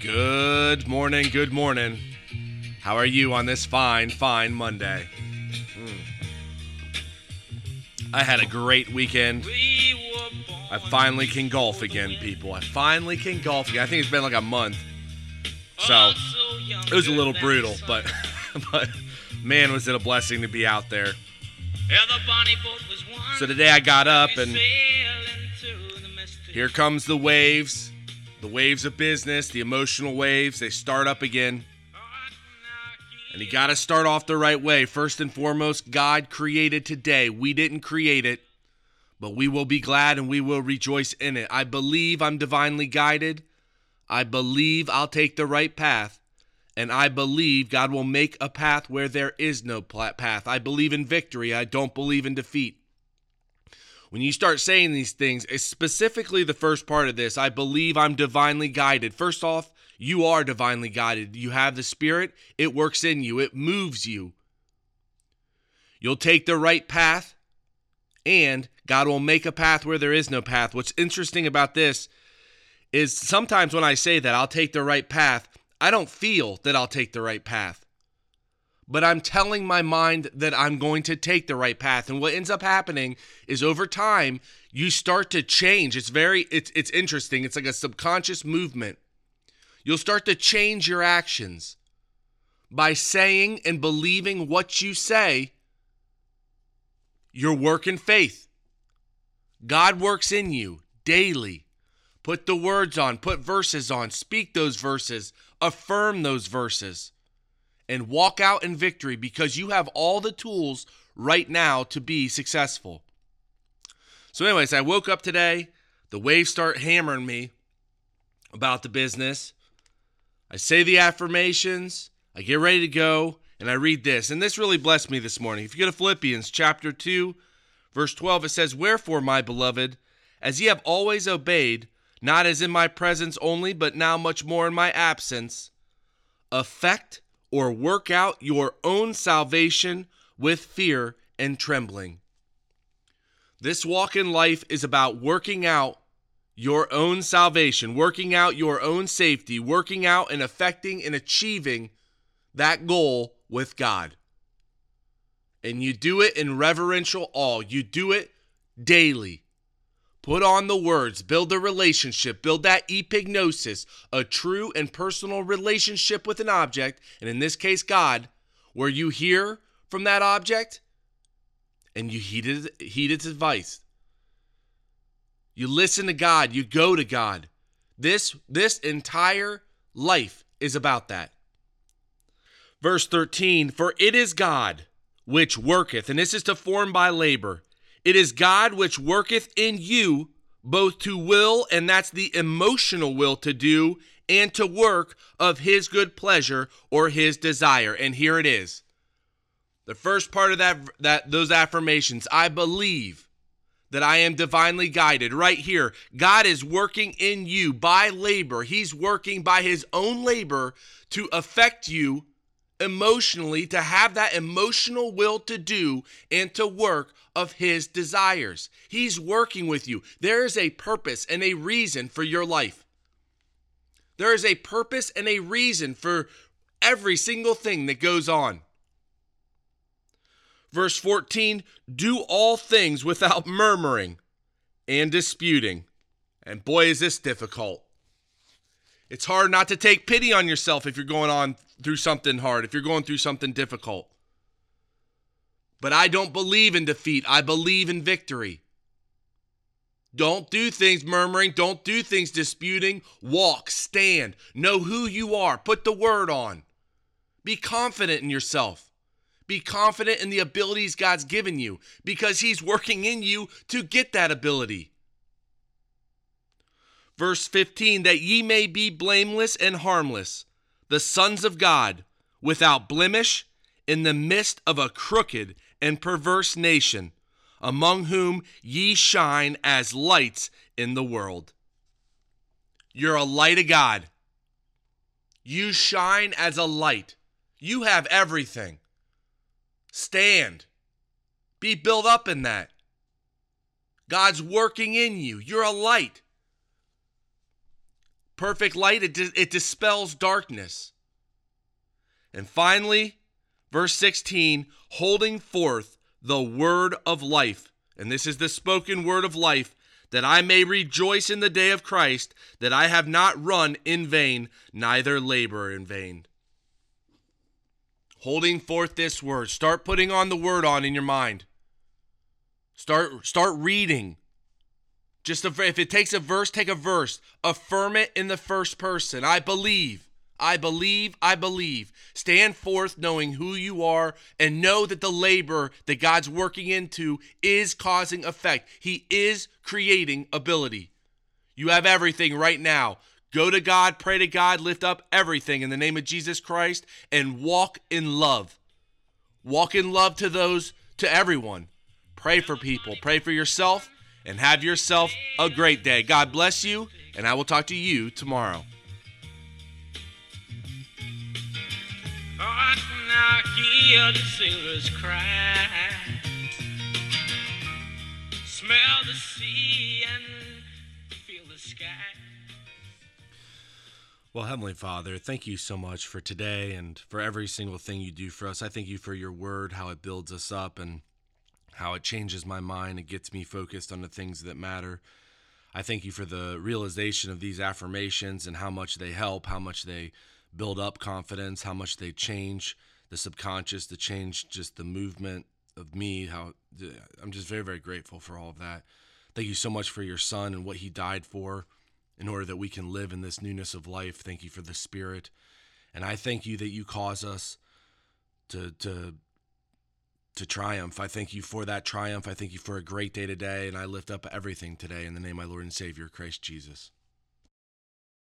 Good morning, good morning. How are you on this fine, fine Monday? Mm. I had a great weekend. I finally can golf again, people. I finally can golf again. I think it's been like a month. So it was a little brutal, but but man, was it a blessing to be out there. So today I got up and here comes the waves, the waves of business, the emotional waves. They start up again. And you got to start off the right way. First and foremost, God created today. We didn't create it, but we will be glad and we will rejoice in it. I believe I'm divinely guided. I believe I'll take the right path. And I believe God will make a path where there is no path. I believe in victory. I don't believe in defeat when you start saying these things, specifically the first part of this, I believe I'm divinely guided. First off, you are divinely guided. You have the Spirit, it works in you, it moves you. You'll take the right path, and God will make a path where there is no path. What's interesting about this is sometimes when I say that I'll take the right path, I don't feel that I'll take the right path but I'm telling my mind that I'm going to take the right path. And what ends up happening is over time, you start to change. It's very it's it's interesting. It's like a subconscious movement. You'll start to change your actions by saying and believing what you say. Your work in faith. God works in you daily. Put the words on, put verses on, speak those verses, affirm those verses and walk out in victory because you have all the tools right now to be successful. So, anyways, I woke up today. The waves start hammering me about the business. I say the affirmations. I get ready to go, and I read this. And this really blessed me this morning. If you go to Philippians chapter 2, verse 12, it says, Wherefore, my beloved, as ye have always obeyed, not as in my presence only, but now much more in my absence, affect or work out your own salvation with fear and trembling. This walk in life is about working out your own salvation, working out your own safety, working out and affecting and achieving that goal with God. And you do it in reverential awe. You do it daily. Put on the words, build a relationship, build that epignosis, a true and personal relationship with an object, and in this case, God, where you hear from that object and you heed, it, heed its advice. You listen to God, you go to God. This, this entire life is about that. Verse 13 For it is God which worketh, and this is to form by labor it is God which worketh in you both to will, and that's the emotional will to do, and to work of his good pleasure or his desire. And here it is. The first part of that that those affirmations, I believe that I am divinely guided. Right here, God is working in you by labor. He's working by his own labor to affect you emotionally, to have that emotional will to do and to work of his desires. He's working with you. There is a purpose and a reason for your life. There is a purpose and a reason for every single thing that goes on. Verse 14 do all things without murmuring and disputing. And boy, is this difficult. It's hard not to take pity on yourself if you're going on through something hard, if you're going through something difficult. But I don't believe in defeat. I believe in victory. Don't do things murmuring. Don't do things disputing. Walk, stand, know who you are. Put the word on. Be confident in yourself. Be confident in the abilities God's given you because He's working in you to get that ability. Verse 15 that ye may be blameless and harmless, the sons of God, without blemish, in the midst of a crooked and perverse nation, among whom ye shine as lights in the world. You're a light of God. You shine as a light. You have everything. Stand. Be built up in that. God's working in you. You're a light. Perfect light, it, it dispels darkness. And finally, verse 16, holding forth the word of life. And this is the spoken word of life, that I may rejoice in the day of Christ, that I have not run in vain, neither labor in vain. Holding forth this word. Start putting on the word on in your mind. Start start reading. Just if it takes a verse, take a verse. Affirm it in the first person. I believe. I believe, I believe. Stand forth knowing who you are and know that the labor that God's working into is causing effect. He is creating ability. You have everything right now. Go to God, pray to God, lift up everything in the name of Jesus Christ, and walk in love. Walk in love to those, to everyone. Pray for people, pray for yourself, and have yourself a great day. God bless you, and I will talk to you tomorrow. I hear the sailors cry. Smell the sea and feel the sky. Well, Heavenly Father, thank you so much for today and for every single thing you do for us. I thank you for your word, how it builds us up and how it changes my mind. It gets me focused on the things that matter. I thank you for the realization of these affirmations and how much they help, how much they build up confidence, how much they change the subconscious, to change just the movement of me. How I'm just very, very grateful for all of that. Thank you so much for your son and what he died for in order that we can live in this newness of life. Thank you for the spirit. And I thank you that you cause us to to to triumph. I thank you for that triumph. I thank you for a great day today and I lift up everything today in the name of my Lord and Savior Christ Jesus.